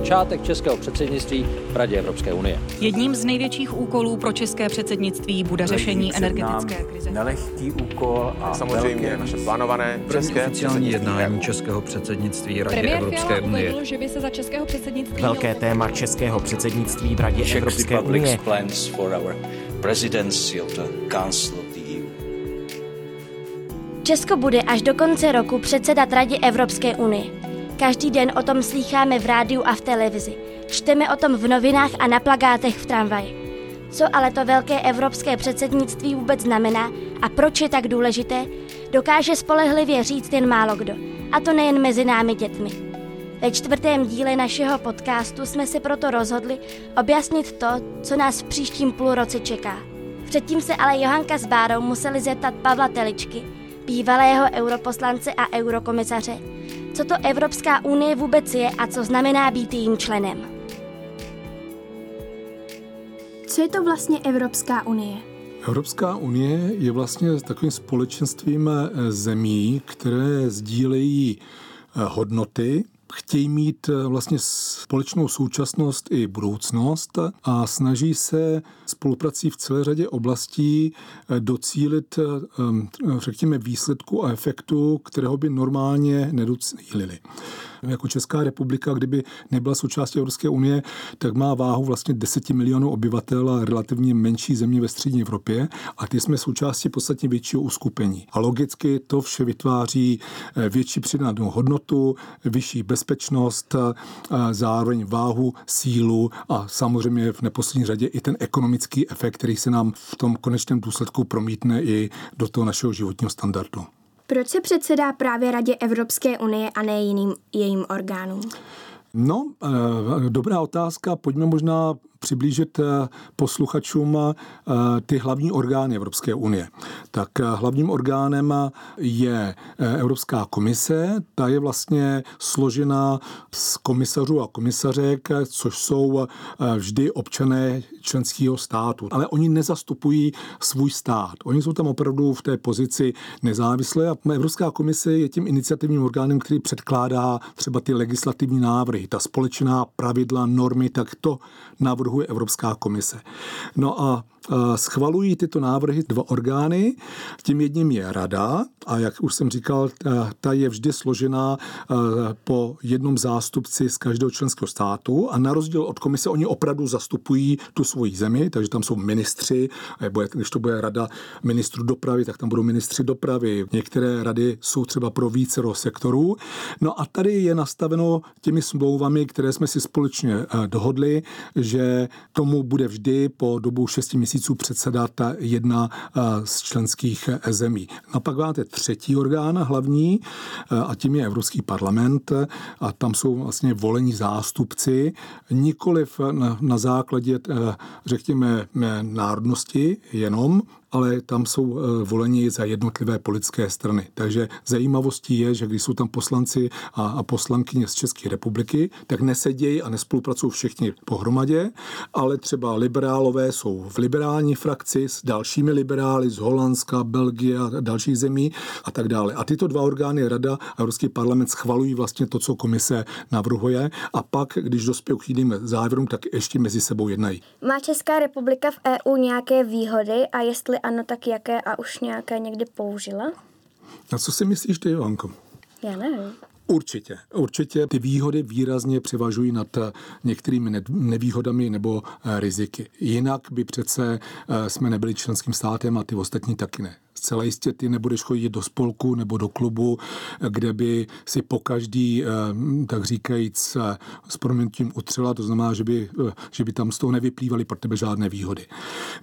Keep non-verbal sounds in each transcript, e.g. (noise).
začátek českého předsednictví v Radě Evropské unie. Jedním z největších úkolů pro české předsednictví bude řešení energetické krize. Nelehký úkol a samozřejmě velké... naše plánované české oficiální jednání českého předsednictví Radě Premiér Evropské unie. Uvedl, že by se za českého předsednictví Velké téma českého předsednictví v Radě Evropské unie. Česko bude až do konce roku předsedat Radě Evropské unie. Každý den o tom slýcháme v rádiu a v televizi. Čteme o tom v novinách a na plagátech v tramvaji. Co ale to velké evropské předsednictví vůbec znamená a proč je tak důležité, dokáže spolehlivě říct jen málo kdo. A to nejen mezi námi dětmi. Ve čtvrtém díle našeho podcastu jsme se proto rozhodli objasnit to, co nás v příštím půlroce čeká. Předtím se ale Johanka s Bárou museli zeptat Pavla Teličky, bývalého europoslance a eurokomisaře, co to Evropská unie vůbec je a co znamená být jejím členem. Co je to vlastně Evropská unie? Evropská unie je vlastně takovým společenstvím eh, zemí, které sdílejí eh, hodnoty, chtějí mít eh, vlastně společnou současnost i budoucnost a snaží se spoluprací v celé řadě oblastí eh, docílit, eh, řekněme, výsledku a efektu, kterého by normálně nedocílili. Jako Česká republika, kdyby nebyla součástí Evropské unie, tak má váhu vlastně 10 milionů obyvatel a relativně menší země ve střední Evropě a ty jsme součástí podstatně většího uskupení. A logicky to vše vytváří eh, větší přidanou hodnotu, vyšší bezpečnost, zároveň váhu, sílu a samozřejmě v neposlední řadě i ten ekonomický efekt, který se nám v tom konečném důsledku promítne i do toho našeho životního standardu. Proč se předsedá právě Radě Evropské unie a ne jiným jejím orgánům? No, eh, dobrá otázka. Pojďme možná přiblížit eh, posluchačům eh, ty hlavní orgány Evropské unie. Tak hlavním orgánem je Evropská komise, ta je vlastně složena z komisařů a komisařek, což jsou vždy občané členského státu. Ale oni nezastupují svůj stát. Oni jsou tam opravdu v té pozici nezávislé a Evropská komise je tím iniciativním orgánem, který předkládá třeba ty legislativní návrhy, ta společná pravidla, normy, tak to navrhuje Evropská komise. No a schvalují tyto návrhy dva orgány. Tím jedním je rada a jak už jsem říkal, ta je vždy složená po jednom zástupci z každého členského státu a na rozdíl od komise oni opravdu zastupují tu svoji zemi, takže tam jsou ministři, nebo když to bude rada ministrů dopravy, tak tam budou ministři dopravy. Některé rady jsou třeba pro více sektorů. No a tady je nastaveno těmi smlouvami, které jsme si společně dohodli, že tomu bude vždy po dobu 6 měsíců měsíců předsedat jedna eh, z členských eh, zemí. No pak máte třetí orgán hlavní eh, a tím je Evropský parlament a tam jsou vlastně volení zástupci, nikoliv na, na základě, řekněme, národnosti jenom, ale tam jsou eh, voleni za jednotlivé politické strany. Takže zajímavostí je, že když jsou tam poslanci a, a poslankyně z České republiky, tak nesedějí a nespolupracují všichni pohromadě, ale třeba liberálové jsou v liberální frakci s dalšími liberály z Holandska, Belgie a dalších zemí a tak dále. A tyto dva orgány, Rada a Evropský parlament, schvalují vlastně to, co komise navrhuje a pak, když dospějí k jiným závěrům, tak ještě mezi sebou jednají. Má Česká republika v EU nějaké výhody a jestli ano, tak jaké a už nějaké někdy použila? A co si myslíš ty, Johanko? Já nevím. Určitě, určitě ty výhody výrazně převažují nad některými nevýhodami nebo eh, riziky. Jinak by přece eh, jsme nebyli členským státem a ty ostatní taky ne. Zcela jistě ty nebudeš chodit do spolku nebo do klubu, kde by si po každý, eh, tak říkajíc, eh, s proměnutím utřela, to znamená, že by, eh, že by tam z toho nevyplývaly pro tebe žádné výhody.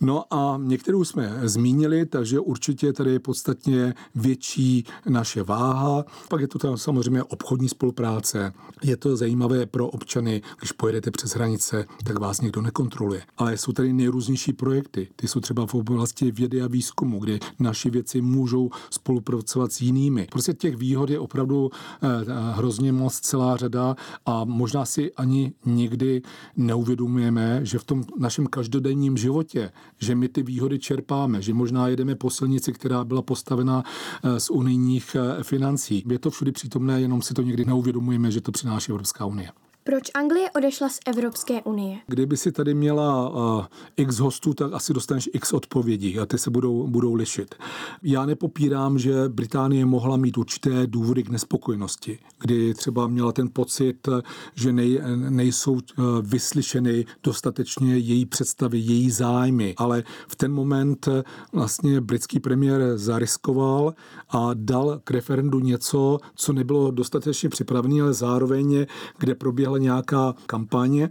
No a některou jsme zmínili, takže určitě tady je podstatně větší naše váha. Pak je to tam samozřejmě obchodní spolupráce. Je to zajímavé pro občany, když pojedete přes hranice, tak vás nikdo nekontroluje. Ale jsou tady nejrůznější projekty. Ty jsou třeba v oblasti vědy a výzkumu, kde naši naši věci můžou spolupracovat s jinými. Prostě těch výhod je opravdu eh, hrozně moc celá řada a možná si ani někdy neuvědomujeme, že v tom našem každodenním životě, že my ty výhody čerpáme, že možná jedeme po silnici, která byla postavena eh, z unijních eh, financí. Je to všude přítomné, jenom si to někdy neuvědomujeme, že to přináší Evropská unie. Proč Anglie odešla z Evropské unie? Kdyby si tady měla uh, x hostů, tak asi dostaneš x odpovědí a ty se budou, budou lišit. Já nepopírám, že Británie mohla mít určité důvody k nespokojenosti, kdy třeba měla ten pocit, že nej, nejsou uh, vyslyšeny dostatečně její představy, její zájmy, ale v ten moment vlastně britský premiér zariskoval a dal k referendu něco, co nebylo dostatečně připravené, ale zároveň, kde proběhla nějaká kampaně,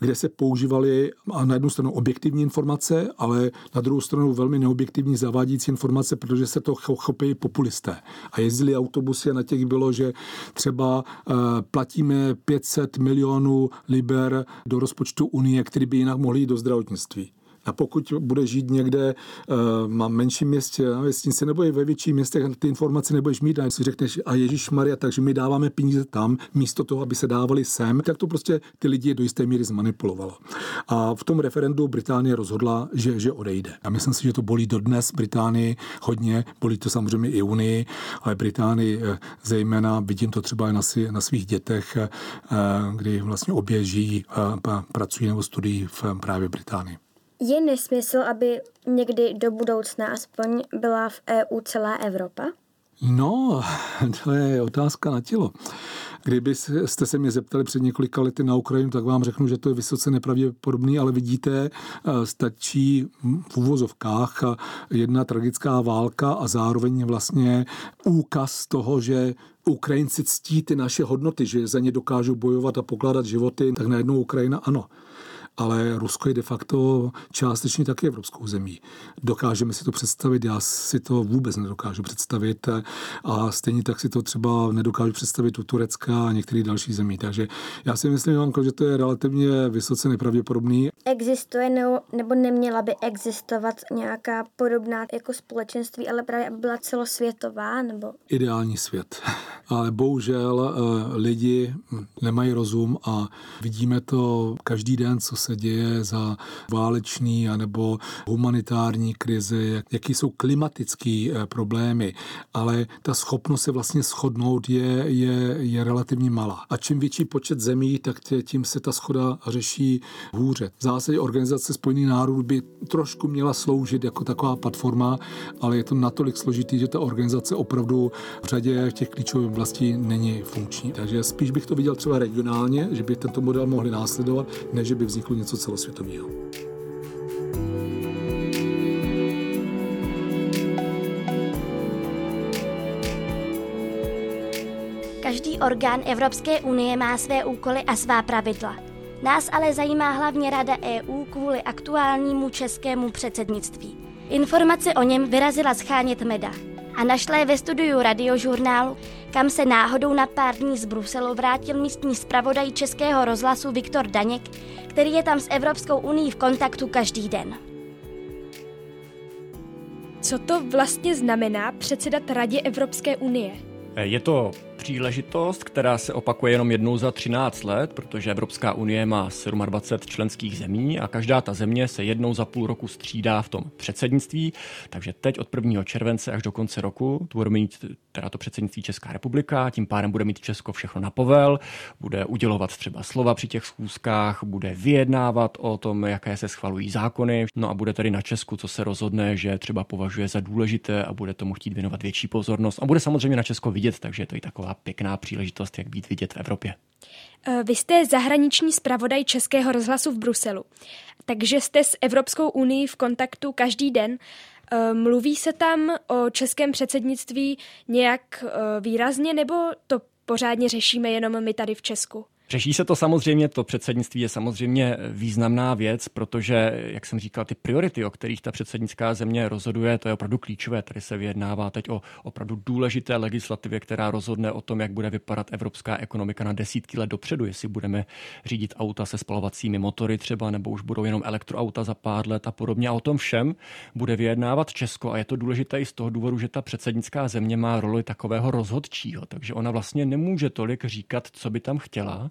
kde se používaly na jednu stranu objektivní informace, ale na druhou stranu velmi neobjektivní zavádějící informace, protože se to chopí populisté. A jezdili autobusy a na těch bylo, že třeba uh, platíme 500 milionů liber do rozpočtu Unie, který by jinak mohli jít do zdravotnictví. A pokud bude žít někde uh, má menším městě, na vesnici nebo i ve větším městě, ty informace nebudeš mít a si řekneš, a Ježíš Maria, takže my dáváme peníze tam, místo toho, aby se dávali sem, tak to prostě ty lidi do jisté míry zmanipulovalo. A v tom referendu Británie rozhodla, že, že odejde. A myslím si, že to bolí dodnes Británii hodně, bolí to samozřejmě i Unii, ale Británii eh, zejména, vidím to třeba na, si, na svých dětech, eh, kdy vlastně oběží, pracují nebo studují v právě Británii. Je nesmysl, aby někdy do budoucna aspoň byla v EU celá Evropa? No, (laughs) to je otázka na tělo. Kdyby jste se mě zeptali před několika lety na Ukrajinu, tak vám řeknu, že to je vysoce nepravděpodobný, ale vidíte, stačí v úvozovkách jedna tragická válka a zároveň vlastně úkaz toho, že Ukrajinci ctí ty naše hodnoty, že za ně dokážou bojovat a pokládat životy, tak najednou Ukrajina ano ale Rusko je de facto částečně taky evropskou zemí. Dokážeme si to představit, já si to vůbec nedokážu představit a stejně tak si to třeba nedokážu představit u Turecka a některých dalších zemí. Takže já si myslím, Ivanko, že to je relativně vysoce nepravděpodobný. Existuje nebo, nebo neměla by existovat nějaká podobná jako společenství, ale právě aby byla celosvětová? Nebo... Ideální svět. (laughs) Ale bohužel eh, lidi nemají rozum a vidíme to každý den, co se se děje za válečný anebo humanitární krize, jaký jsou klimatické eh, problémy, ale ta schopnost se vlastně shodnout je, je, je relativně malá. A čím větší počet zemí, tak tím se ta schoda řeší hůře. V zásadě Organizace spojených národů by trošku měla sloužit jako taková platforma, ale je to natolik složitý, že ta organizace opravdu v řadě těch klíčových oblastí není funkční. Takže spíš bych to viděl třeba regionálně, že by tento model mohli následovat, než by vznikl něco celosvětového. Každý orgán Evropské unie má své úkoly a svá pravidla. Nás ale zajímá hlavně Rada EU kvůli aktuálnímu českému předsednictví. Informace o něm vyrazila schánět Meda a našla je ve studiu radiožurnálu, kam se náhodou na pár dní z Bruselu vrátil místní zpravodaj Českého rozhlasu Viktor Daněk, který je tam s Evropskou unii v kontaktu každý den. Co to vlastně znamená předsedat Radě Evropské unie? Je to příležitost, která se opakuje jenom jednou za 13 let, protože Evropská unie má 27 členských zemí a každá ta země se jednou za půl roku střídá v tom předsednictví. Takže teď od 1. července až do konce roku tu bude mít teda to předsednictví Česká republika, tím pádem bude mít Česko všechno na povel, bude udělovat třeba slova při těch schůzkách, bude vyjednávat o tom, jaké se schvalují zákony, no a bude tedy na Česku, co se rozhodne, že třeba považuje za důležité a bude tomu chtít věnovat větší pozornost a bude samozřejmě na Česko vidět, takže to je taková pěkná příležitost, jak být vidět v Evropě. Eh, vy jste zahraniční zpravodaj Českého rozhlasu v Bruselu, takže jste s Evropskou unii v kontaktu každý den. Eh, mluví se tam o českém předsednictví nějak eh, výrazně, nebo to pořádně řešíme jenom my tady v Česku? Řeší se to samozřejmě, to předsednictví je samozřejmě významná věc, protože, jak jsem říkal, ty priority, o kterých ta předsednická země rozhoduje, to je opravdu klíčové. Tady se vyjednává teď o opravdu důležité legislativě, která rozhodne o tom, jak bude vypadat evropská ekonomika na desítky let dopředu, jestli budeme řídit auta se spalovacími motory třeba, nebo už budou jenom elektroauta za pár let a podobně. A o tom všem bude vyjednávat Česko a je to důležité i z toho důvodu, že ta předsednická země má roli takového rozhodčího, takže ona vlastně nemůže tolik říkat, co by tam chtěla,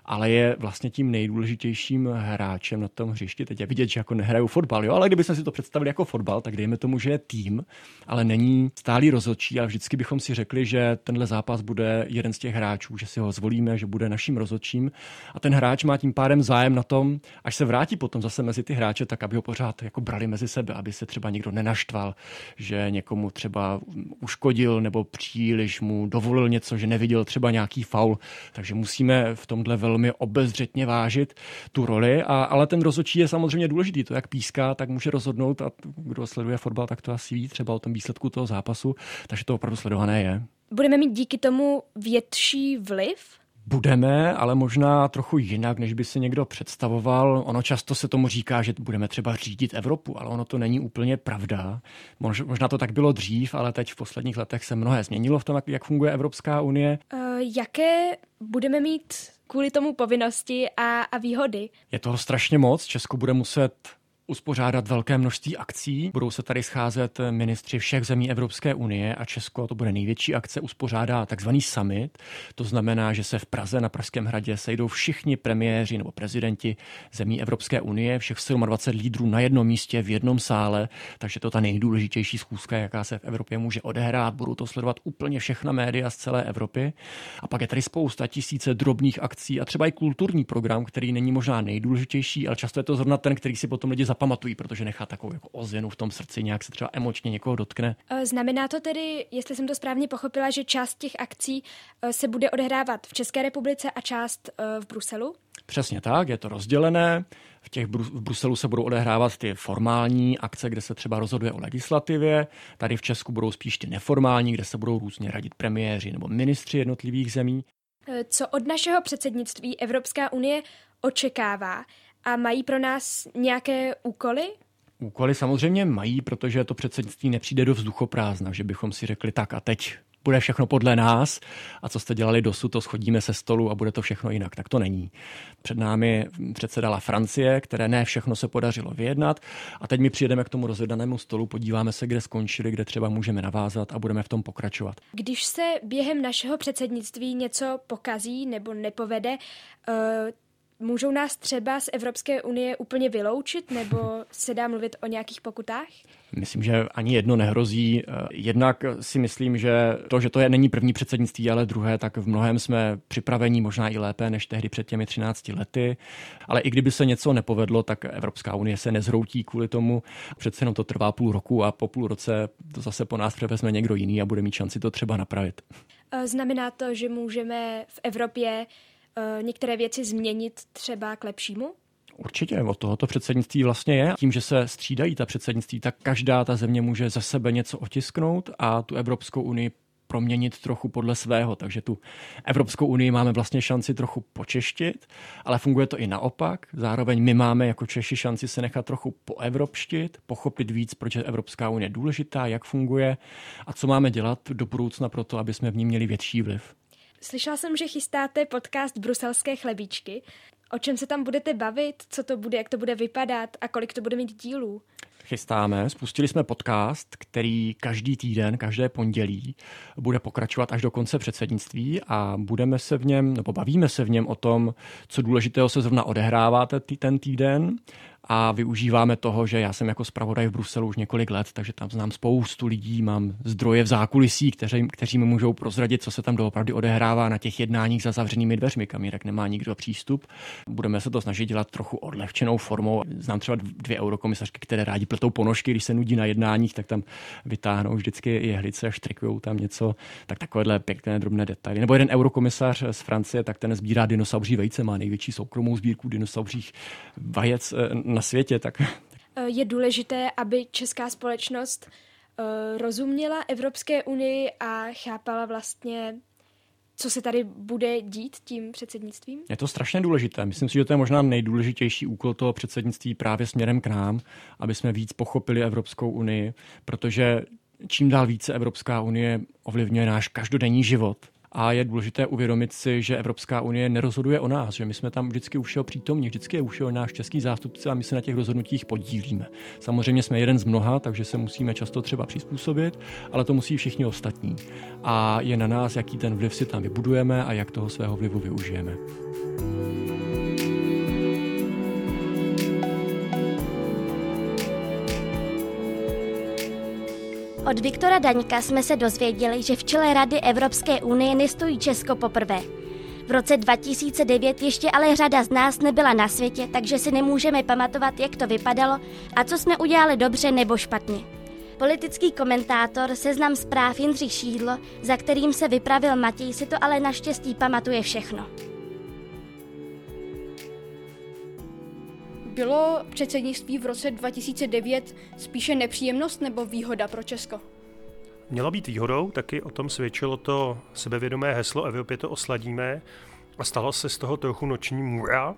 ale je vlastně tím nejdůležitějším hráčem na tom hřišti. Teď je vidět, že jako nehrajou fotbal, jo? ale kdybychom si to představili jako fotbal, tak dejme tomu, že je tým, ale není stálý rozhodčí a vždycky bychom si řekli, že tenhle zápas bude jeden z těch hráčů, že si ho zvolíme, že bude naším rozhodčím a ten hráč má tím pádem zájem na tom, až se vrátí potom zase mezi ty hráče, tak aby ho pořád jako brali mezi sebe, aby se třeba někdo nenaštval, že někomu třeba uškodil nebo příliš mu dovolil něco, že neviděl třeba nějaký faul. Takže musíme v tomhle velmi obezřetně vážit tu roli, a, ale ten rozhodčí je samozřejmě důležitý. To, jak píská, tak může rozhodnout a kdo sleduje fotbal, tak to asi ví třeba o tom výsledku toho zápasu, takže to opravdu sledované je. Budeme mít díky tomu větší vliv Budeme, ale možná trochu jinak, než by si někdo představoval. Ono často se tomu říká, že budeme třeba řídit Evropu, ale ono to není úplně pravda. Možná to tak bylo dřív, ale teď v posledních letech se mnohé změnilo v tom, jak funguje Evropská unie. Uh, jaké budeme mít kvůli tomu povinnosti a, a výhody? Je toho strašně moc. Česko bude muset uspořádat velké množství akcí. Budou se tady scházet ministři všech zemí Evropské unie a Česko, to bude největší akce, uspořádá takzvaný summit. To znamená, že se v Praze na Pražském hradě sejdou všichni premiéři nebo prezidenti zemí Evropské unie, všech 27 lídrů na jednom místě v jednom sále, takže to ta nejdůležitější schůzka, jaká se v Evropě může odehrát. Budou to sledovat úplně všechna média z celé Evropy. A pak je tady spousta tisíce drobných akcí a třeba i kulturní program, který není možná nejdůležitější, ale často je to zrovna ten, který si potom lidi zapamatují, protože nechá takovou jako ozvěnu v tom srdci, nějak se třeba emočně někoho dotkne. E, znamená to tedy, jestli jsem to správně pochopila, že část těch akcí e, se bude odehrávat v České republice a část e, v Bruselu? Přesně tak, je to rozdělené. V, těch v Bruselu se budou odehrávat ty formální akce, kde se třeba rozhoduje o legislativě. Tady v Česku budou spíš ty neformální, kde se budou různě radit premiéři nebo ministři jednotlivých zemí. Co od našeho předsednictví Evropská unie očekává a mají pro nás nějaké úkoly? Úkoly samozřejmě mají, protože to předsednictví nepřijde do vzduchoprázdna, že bychom si řekli tak a teď bude všechno podle nás a co jste dělali dosud, to schodíme se stolu a bude to všechno jinak. Tak to není. Před námi předsedala Francie, které ne všechno se podařilo vyjednat a teď my přijedeme k tomu rozjedanému stolu, podíváme se, kde skončili, kde třeba můžeme navázat a budeme v tom pokračovat. Když se během našeho předsednictví něco pokazí nebo nepovede, uh, Můžou nás třeba z Evropské unie úplně vyloučit, nebo se dá mluvit o nějakých pokutách? Myslím, že ani jedno nehrozí. Jednak si myslím, že to, že to je není první předsednictví, ale druhé, tak v mnohem jsme připravení možná i lépe než tehdy před těmi 13 lety. Ale i kdyby se něco nepovedlo, tak Evropská unie se nezhroutí kvůli tomu. Přece jenom to trvá půl roku a po půl roce to zase po nás převezme někdo jiný a bude mít šanci to třeba napravit. Znamená to, že můžeme v Evropě Eh, některé věci změnit třeba k lepšímu? Určitě, od tohoto předsednictví vlastně je. Tím, že se střídají ta předsednictví, tak každá ta země může ze sebe něco otisknout a tu Evropskou unii proměnit trochu podle svého. Takže tu Evropskou unii máme vlastně šanci trochu počeštit, ale funguje to i naopak. Zároveň my máme jako Češi šanci se nechat trochu poevropštit, pochopit víc, proč je Evropská unie důležitá, jak funguje a co máme dělat do budoucna pro to, aby jsme v ní měli větší vliv. Slyšela jsem, že chystáte podcast Bruselské chlebíčky. O čem se tam budete bavit, co to bude, jak to bude vypadat? A kolik to bude mít dílů? Chystáme, spustili jsme podcast, který každý týden, každé pondělí bude pokračovat až do konce předsednictví a budeme se v něm, nebo bavíme se v něm o tom, co důležitého se zrovna odehrává ten týden a využíváme toho, že já jsem jako zpravodaj v Bruselu už několik let, takže tam znám spoustu lidí, mám zdroje v zákulisí, kteří, kteří mi můžou prozradit, co se tam doopravdy odehrává na těch jednáních za zavřenými dveřmi, kam jinak nemá nikdo přístup. Budeme se to snažit dělat trochu odlehčenou formou. Znám třeba dvě eurokomisařky, které rádi pletou ponožky, když se nudí na jednáních, tak tam vytáhnou vždycky jehlice a štrikují tam něco, tak takovéhle pěkné drobné detaily. Nebo jeden eurokomisař z Francie, tak ten sbírá dinosauří vejce, má největší soukromou sbírku dinosauřích vajec eh, na světě. Tak... Eh, je důležité, aby česká společnost eh, rozuměla Evropské unii a chápala vlastně, co se tady bude dít tím předsednictvím? Je to strašně důležité. Myslím si, že to je možná nejdůležitější úkol toho předsednictví právě směrem k nám, aby jsme víc pochopili Evropskou unii, protože čím dál více Evropská unie ovlivňuje náš každodenní život a je důležité uvědomit si, že Evropská unie nerozhoduje o nás, že my jsme tam vždycky už přítomní, vždycky je už náš český zástupce a my se na těch rozhodnutích podílíme. Samozřejmě jsme jeden z mnoha, takže se musíme často třeba přizpůsobit, ale to musí všichni ostatní. A je na nás, jaký ten vliv si tam vybudujeme a jak toho svého vlivu využijeme. Od Viktora Daňka jsme se dozvěděli, že v čele Rady Evropské unie nestojí Česko poprvé. V roce 2009 ještě ale řada z nás nebyla na světě, takže si nemůžeme pamatovat, jak to vypadalo a co jsme udělali dobře nebo špatně. Politický komentátor Seznam zpráv Jindřich Šídlo, za kterým se vypravil Matěj, si to ale naštěstí pamatuje všechno. Bylo předsednictví v roce 2009 spíše nepříjemnost nebo výhoda pro Česko? Mělo být výhodou, taky o tom svědčilo to sebevědomé heslo Evropě to osladíme a stalo se z toho trochu noční můra.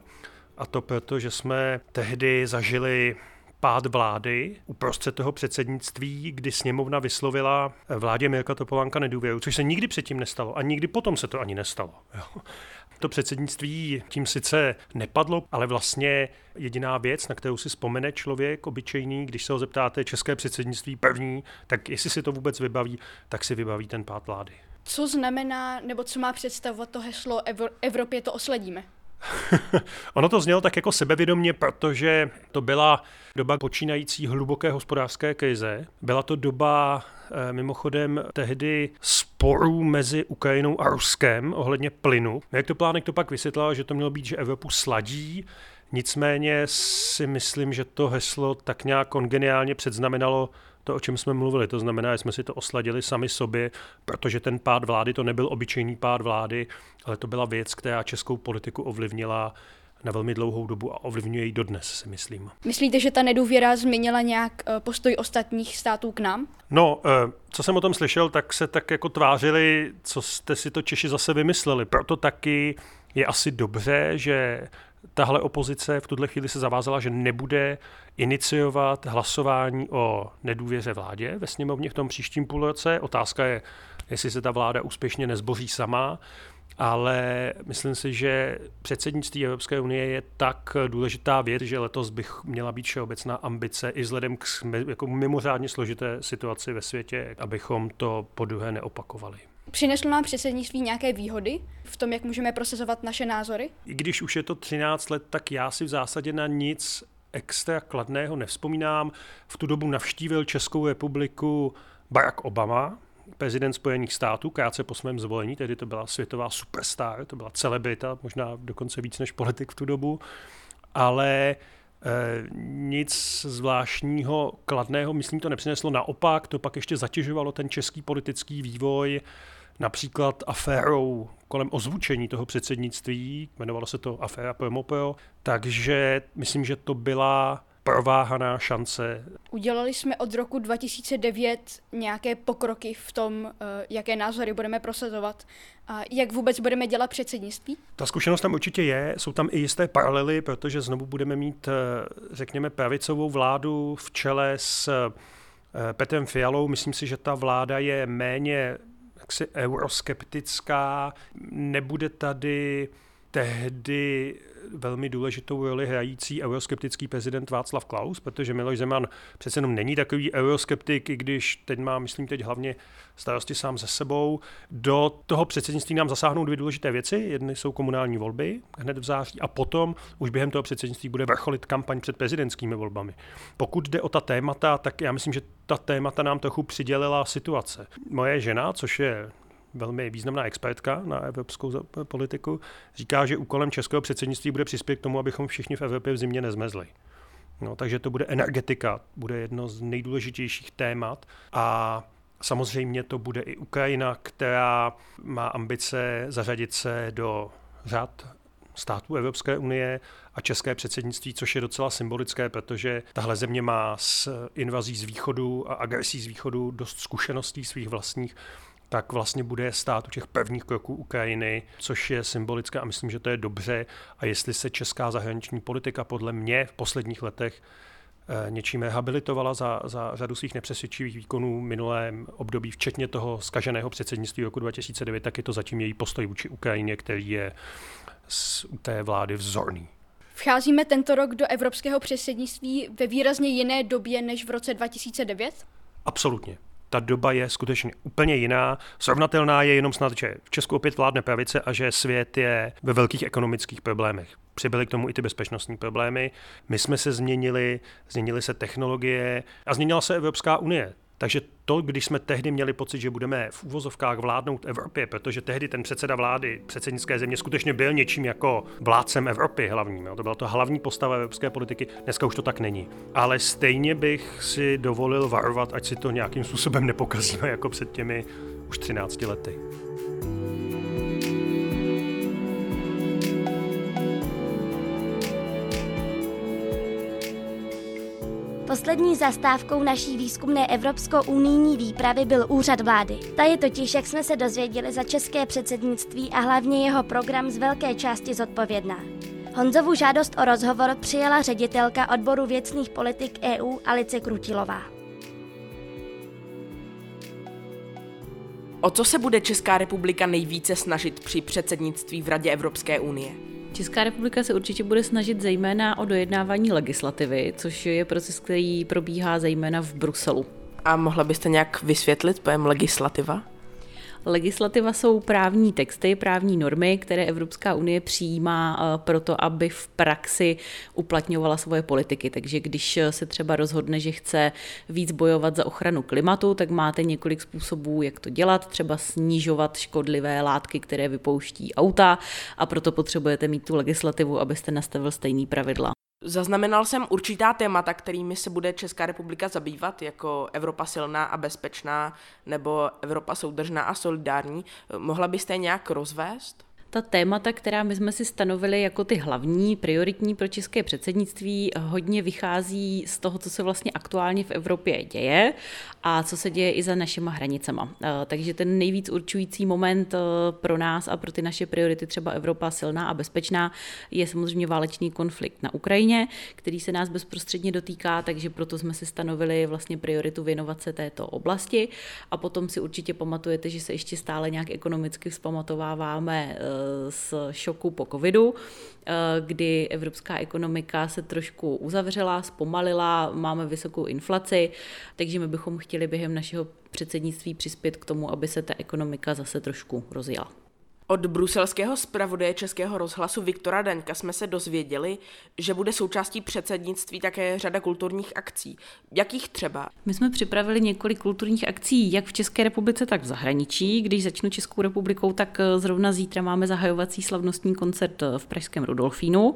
A to proto, že jsme tehdy zažili pád vlády uprostřed toho předsednictví, kdy sněmovna vyslovila vládě Mirka Topolánka nedůvěru, což se nikdy předtím nestalo a nikdy potom se to ani nestalo. Jo. To předsednictví tím sice nepadlo, ale vlastně jediná věc, na kterou si vzpomene člověk obyčejný, když se ho zeptáte české předsednictví první, tak jestli si to vůbec vybaví, tak si vybaví ten pád vlády. Co znamená, nebo co má představovat to heslo Evropě to osledíme? (laughs) ono to znělo tak jako sebevědomně, protože to byla doba počínající hluboké hospodářské krize. Byla to doba eh, mimochodem tehdy sporů mezi Ukrajinou a Ruskem ohledně plynu. Jak to plánek to pak vysvětlil, že to mělo být, že Evropu sladí, Nicméně si myslím, že to heslo tak nějak kongeniálně předznamenalo to, o čem jsme mluvili. To znamená, že jsme si to osladili sami sobě, protože ten pád vlády to nebyl obyčejný pád vlády, ale to byla věc, která českou politiku ovlivnila na velmi dlouhou dobu a ovlivňuje ji dodnes, si myslím. Myslíte, že ta nedůvěra změnila nějak eh, postoj ostatních států k nám? No, eh, co jsem o tom slyšel, tak se tak jako tvářili, co jste si to Češi zase vymysleli. Proto taky je asi dobře, že tahle opozice v tuhle chvíli se zavázala, že nebude iniciovat hlasování o nedůvěře vládě ve sněmovně v tom příštím půlroce. Otázka je, jestli se ta vláda úspěšně nezboří sama, ale myslím si, že předsednictví Evropské unie je tak důležitá věc, že letos bych měla být všeobecná ambice i vzhledem k jako mimořádně složité situaci ve světě, abychom to po druhé neopakovali. Přineslo nám předsednictví nějaké výhody v tom, jak můžeme prosazovat naše názory? I když už je to 13 let, tak já si v zásadě na nic extra kladného nevzpomínám. V tu dobu navštívil Českou republiku Barack Obama, prezident Spojených států, krátce po svém zvolení, tedy to byla světová superstar, to byla celebrita, možná dokonce víc než politik v tu dobu, ale Eh, nic zvláštního, kladného, myslím, to nepřineslo. Naopak, to pak ještě zatěžovalo ten český politický vývoj, například aférou kolem ozvučení toho předsednictví, jmenovalo se to aféra Promopro, takže myslím, že to byla prováhaná šance. Udělali jsme od roku 2009 nějaké pokroky v tom, eh, jaké názory budeme prosazovat a jak vůbec budeme dělat předsednictví? Ta zkušenost tam určitě je, jsou tam i jisté paralely, protože znovu budeme mít, eh, řekněme, pravicovou vládu v čele s eh, Petrem Fialou. Myslím si, že ta vláda je méně jaksi euroskeptická, nebude tady tehdy velmi důležitou roli hrající euroskeptický prezident Václav Klaus, protože Miloš Zeman přece jenom není takový euroskeptik, i když teď má, myslím, teď hlavně starosti sám se sebou. Do toho předsednictví nám zasáhnou dvě důležité věci. Jedny jsou komunální volby hned v září a potom už během toho předsednictví bude vrcholit kampaň před prezidentskými volbami. Pokud jde o ta témata, tak já myslím, že ta témata nám trochu přidělila situace. Moje žena, což je velmi významná expertka na evropskou politiku, říká, že úkolem českého předsednictví bude přispět k tomu, abychom všichni v Evropě v zimě nezmezli. No, takže to bude energetika, bude jedno z nejdůležitějších témat a samozřejmě to bude i Ukrajina, která má ambice zařadit se do řad států Evropské unie a české předsednictví, což je docela symbolické, protože tahle země má s invazí z východu a agresí z východu dost zkušeností svých vlastních tak vlastně bude stát u těch prvních kroků Ukrajiny, což je symbolické a myslím, že to je dobře. A jestli se česká zahraniční politika podle mě v posledních letech něčím rehabilitovala za, za řadu svých nepřesvědčivých výkonů v minulém období, včetně toho skaženého předsednictví roku 2009, tak je to zatím její postoj vůči Ukrajině, který je z té vlády vzorný. Vcházíme tento rok do evropského předsednictví ve výrazně jiné době než v roce 2009? Absolutně. Ta doba je skutečně úplně jiná. Srovnatelná je jenom snad, že v Česku opět vládne pravice a že svět je ve velkých ekonomických problémech. Přibyly k tomu i ty bezpečnostní problémy. My jsme se změnili, změnily se technologie a změnila se Evropská unie. Takže to, když jsme tehdy měli pocit, že budeme v úvozovkách vládnout Evropě, protože tehdy ten předseda vlády předsednické země skutečně byl něčím jako vládcem Evropy hlavním. Jo? To byla to hlavní postava evropské politiky, dneska už to tak není. Ale stejně bych si dovolil varovat, ať si to nějakým způsobem nepokazíme jako před těmi už 13 lety. Poslední zastávkou naší výzkumné Evropsko-unijní výpravy byl úřad vlády. Ta je totiž, jak jsme se dozvěděli, za české předsednictví a hlavně jeho program z velké části zodpovědná. Honzovu žádost o rozhovor přijala ředitelka odboru věcných politik EU Alice Krutilová. O co se bude Česká republika nejvíce snažit při předsednictví v Radě Evropské unie? Česká republika se určitě bude snažit zejména o dojednávání legislativy, což je proces, který probíhá zejména v Bruselu. A mohla byste nějak vysvětlit pojem legislativa? Legislativa jsou právní texty, právní normy, které Evropská unie přijímá eh, proto, aby v praxi uplatňovala svoje politiky. Takže když se třeba rozhodne, že chce víc bojovat za ochranu klimatu, tak máte několik způsobů, jak to dělat, třeba snižovat škodlivé látky, které vypouští auta a proto potřebujete mít tu legislativu, abyste nastavil stejný pravidla. Zaznamenal jsem určitá témata, kterými se bude Česká republika zabývat, jako Evropa silná a bezpečná nebo Evropa soudržná a solidární. Mohla byste je nějak rozvést? Ta témata, která my jsme si stanovili jako ty hlavní, prioritní pro české předsednictví, hodně vychází z toho, co se vlastně aktuálně v Evropě děje a co se děje i za našima hranicema. Eh, takže ten nejvíc určující moment eh, pro nás a pro ty naše priority, třeba Evropa silná a bezpečná, je samozřejmě válečný konflikt na Ukrajině, který se nás bezprostředně dotýká, takže proto jsme si stanovili vlastně prioritu věnovat se této oblasti a potom si určitě pamatujete, že se ještě stále nějak ekonomicky vzpamatováváme eh, z šoku po covidu, eh, kdy evropská ekonomika se trošku uzavřela, zpomalila, máme vysokou inflaci, takže my bychom chtěli během našeho předsednictví přispět k tomu, aby se ta ekonomika zase trošku rozjela. Od bruselského zpravodaje Českého rozhlasu Viktora Daňka jsme se dozvěděli, že bude součástí předsednictví také řada kulturních akcí. Jakých třeba? My jsme připravili několik kulturních akcí jak v České republice, tak v zahraničí. Když začnu Českou republikou, tak eh, zrovna zítra máme zahajovací slavnostní koncert eh, v Pražském Rudolfínu.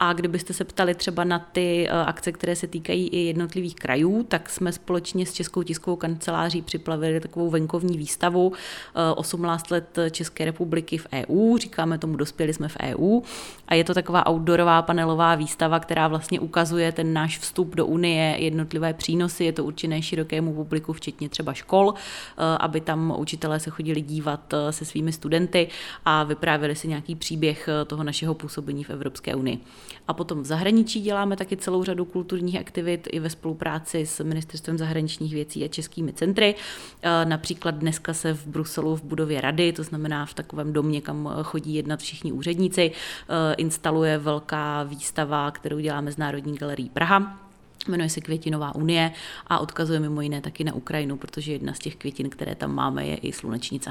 A kdybyste se ptali třeba na ty eh, akce, které se týkají i jednotlivých krajů, tak jsme společně s Českou tiskovou kanceláří připravili takovou venkovní výstavu 18 let České republiky republiky v EU, říkáme tomu dospěli jsme v EU a je to taková outdoorová panelová výstava, která vlastně ukazuje ten náš vstup do Unie, jednotlivé přínosy, je to určené širokému publiku, včetně třeba škol, eh, aby tam učitelé se chodili dívat eh, se svými studenty a vyprávěli si nějaký příběh eh, toho našeho působení v Evropské unii. A potom v zahraničí děláme taky celou řadu kulturních aktivit i ve spolupráci s Ministerstvem zahraničních věcí a českými centry. Například dneska se v Bruselu v budově rady, to znamená v takovém domě, kam chodí jednat všichni úředníci, eh, instaluje velká výstava, kterou děláme z Národní galerii Praha. Jmenuje se Květinová unie a odkazuje mimo jiné taky na Ukrajinu, protože jedna z těch květin, které tam máme, je i slunečnice.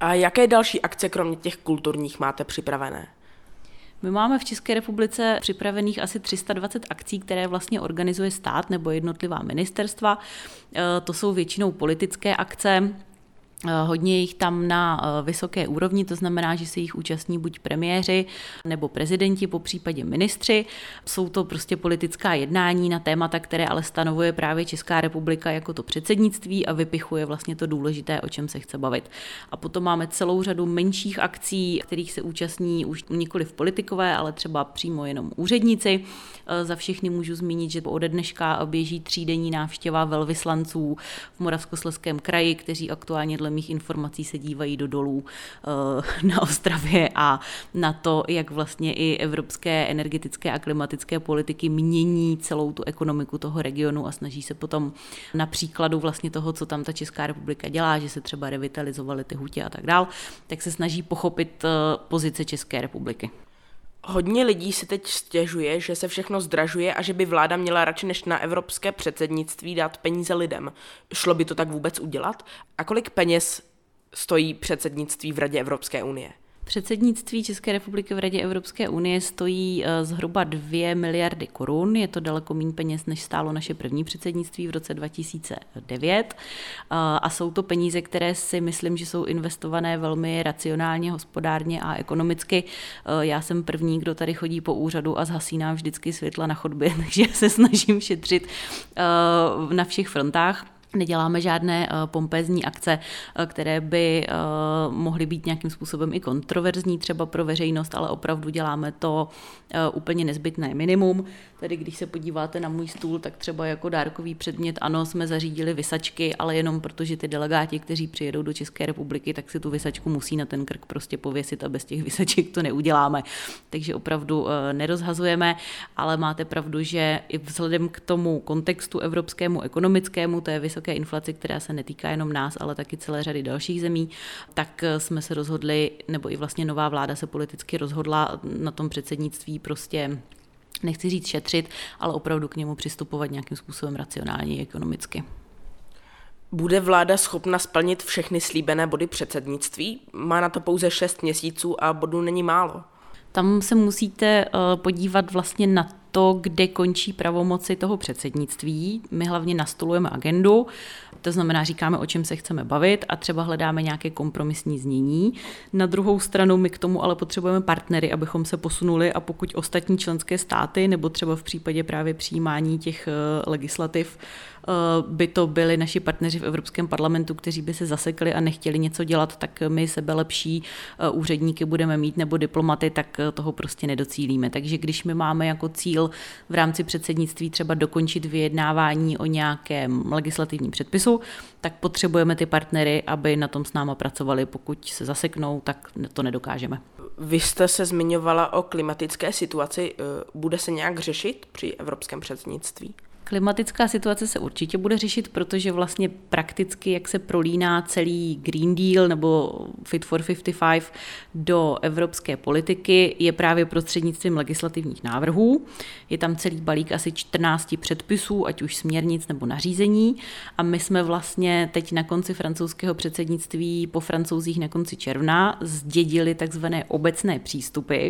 A jaké další akce kromě těch kulturních máte připravené? My máme v České republice připravených asi 320 akcí, které vlastně organizuje stát nebo jednotlivá ministerstva. Eh, to jsou většinou politické akce, Eh, hodně jich tam na eh, vysoké úrovni, to znamená, že se jich účastní buď premiéři nebo prezidenti, po případě ministři. Jsou to prostě politická jednání na témata, které ale stanovuje právě Česká republika jako to předsednictví a vypichuje vlastně to důležité, o čem se chce bavit. A potom máme celou řadu menších akcí, kterých se účastní už nikoli v politikové, ale třeba přímo jenom úředníci. Eh, za všechny můžu zmínit, že ode dneška běží třídenní návštěva velvyslanců v Moravskoslezském kraji, kteří aktuálně dle mých informací se dívají do dolů na Ostravě a na to, jak vlastně i evropské energetické a klimatické politiky mění celou tu ekonomiku toho regionu a snaží se potom na příkladu vlastně toho, co tam ta Česká republika dělá, že se třeba revitalizovaly ty hutě a tak dál, tak se snaží pochopit pozice České republiky. Hodně lidí si teď stěžuje, že se všechno zdražuje a že by vláda měla radši než na evropské předsednictví dát peníze lidem. Šlo by to tak vůbec udělat? A kolik peněz stojí předsednictví v Radě Evropské unie? Předsednictví České republiky v Radě Evropské unie stojí eh, zhruba 2 miliardy korun. Je to daleko méně peněz, než stálo naše první předsednictví v roce 2009. Eh, a jsou to peníze, které si myslím, že jsou investované velmi racionálně, hospodárně a ekonomicky. Eh, já jsem první, kdo tady chodí po úřadu a zhasínám vždycky světla na chodbě, (laughs) takže se snažím šetřit na všech frontách. Neděláme žádné uh, pompézní akce, uh, které by uh, mohly být nějakým způsobem i kontroverzní třeba pro veřejnost, ale opravdu děláme to úplně nezbytné minimum. Tedy když se podíváte na můj stůl, tak třeba jako dárkový předmět, ano, jsme zařídili vysačky, ale jenom protože ty delegáti, kteří přijedou do České republiky, tak si tu vysačku musí na ten krk prostě pověsit a bez těch vysaček to neuděláme. Takže opravdu nerozhazujeme, ale máte pravdu, že i vzhledem k tomu kontextu evropskému, ekonomickému, to je vysoké inflaci, která se netýká jenom nás, ale taky celé řady dalších zemí, tak jsme se rozhodli, nebo i vlastně nová vláda se politicky rozhodla na tom předsednictví prostě nechci říct šetřit, ale opravdu k němu přistupovat nějakým způsobem racionálně ekonomicky. Bude vláda schopna splnit všechny slíbené body předsednictví? Má na to pouze 6 měsíců a bodů není málo. Tam se musíte eh, podívat vlastně na to, kde končí pravomoci toho předsednictví. My hlavně nastolujeme agendu, to znamená, říkáme, o čem se chceme bavit a třeba hledáme nějaké kompromisní znění. Na druhou stranu my k tomu ale potřebujeme partnery, abychom se posunuli a pokud ostatní členské státy nebo třeba v případě právě přijímání těch eh, legislativ by to byli naši partneři v Evropském parlamentu, kteří by se zasekli a nechtěli něco dělat, tak my sebe lepší eh, úředníky budeme mít nebo diplomaty, tak toho prostě nedocílíme. Takže když my máme jako cíl v rámci předsednictví třeba dokončit vyjednávání o nějakém legislativním předpisu, tak potřebujeme ty partnery, aby na tom s náma pracovali. Pokud se zaseknou, tak to nedokážeme. Vy jste se zmiňovala o klimatické situaci. Bude se nějak řešit při evropském předsednictví? Klimatická situace se určitě bude řešit, protože vlastně prakticky, jak se prolíná celý Green Deal nebo Fit for 55 do evropské politiky, je právě prostřednictvím legislativních návrhů. Je tam celý balík asi 14 předpisů, ať už směrnic nebo nařízení. A my jsme vlastně teď na konci francouzského předsednictví po francouzích na konci června zdědili takzvané obecné přístupy.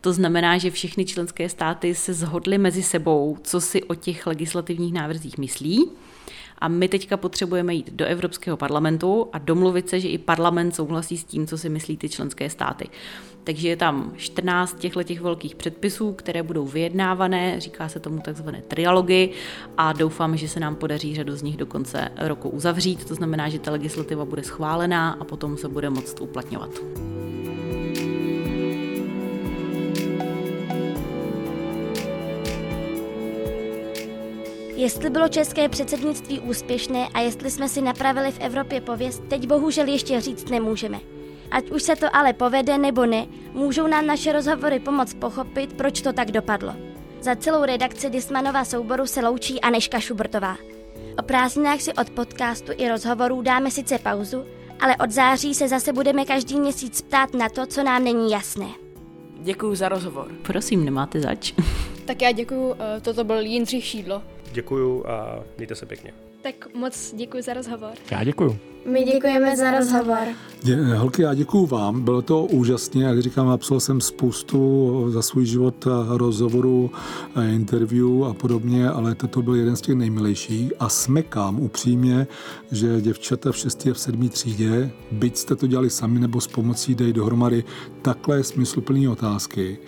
To znamená, že všechny členské státy se zhodly mezi sebou, co si o těch legislativních návrzích myslí. A my teďka potřebujeme jít do Evropského parlamentu a domluvit se, že i parlament souhlasí s tím, co si myslí ty členské státy. Takže je tam 14 těchto těch velkých předpisů, které budou vyjednávané, říká se tomu takzvané trialogy a doufáme, že se nám podaří řadu z nich do konce roku uzavřít. To znamená, že ta legislativa bude schválená a potom se bude moct uplatňovat. Jestli bylo české předsednictví úspěšné a jestli jsme si napravili v Evropě pověst, teď bohužel ještě říct nemůžeme. Ať už se to ale povede nebo ne, můžou nám naše rozhovory pomoct pochopit, proč to tak dopadlo. Za celou redakci Dismanova souboru se loučí Aneška Šubertová. O prázdninách si od podcastu i rozhovorů dáme sice pauzu, ale od září se zase budeme každý měsíc ptát na to, co nám není jasné. Děkuji za rozhovor. Prosím, nemáte zač. tak já děkuji, eh, toto byl Jindřich Šídlo. Děkuju a mějte se pěkně. Tak moc děkuji za rozhovor. Já děkuju. My děkujeme za rozhovor. Holky, já děkuju vám, bylo to úžasně, jak říkám, napsal jsem spoustu za svůj život rozhovorů, interview a podobně, ale toto byl jeden z těch nejmilejších a smekám upřímně, že děvčata v 6. a v 7. třídě, byť jste to dělali sami nebo s pomocí dej dohromady takhle smysluplné otázky,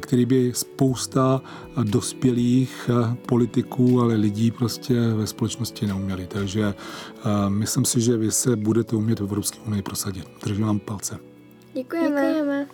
který by spousta dospělých politiků, ale lidí prostě ve společnosti neuměli. Takže myslím si, že vy se budete umět v Evropské unii prosadit. Držím vám palce. Děkujeme. Děkujeme.